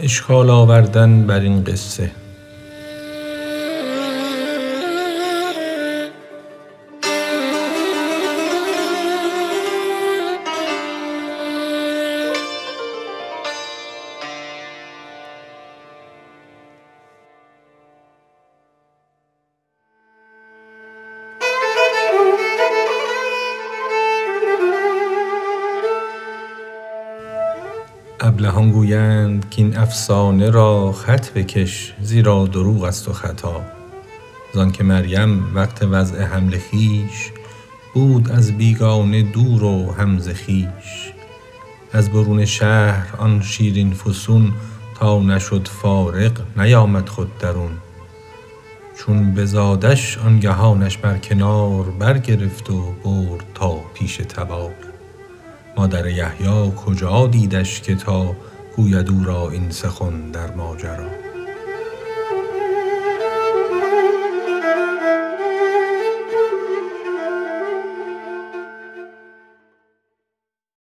اشکال آوردن بر این قصه. ابلهان گویند کاین افسانه را خط بکش زیرا دروغ است و خطا. زانک مریم وقت وضع حمل خویش بود از بیگانه دور و هم ز خویش. از برون شهر آن شیرین فسون تا نشد فارغ نیامد خود درون. چون بزادش آنگهانش بر کنار برگرفت و برد تا پیش تبار. مادر یحیی کجا دیدش که تا گوید او را این سخن در ماجرا؟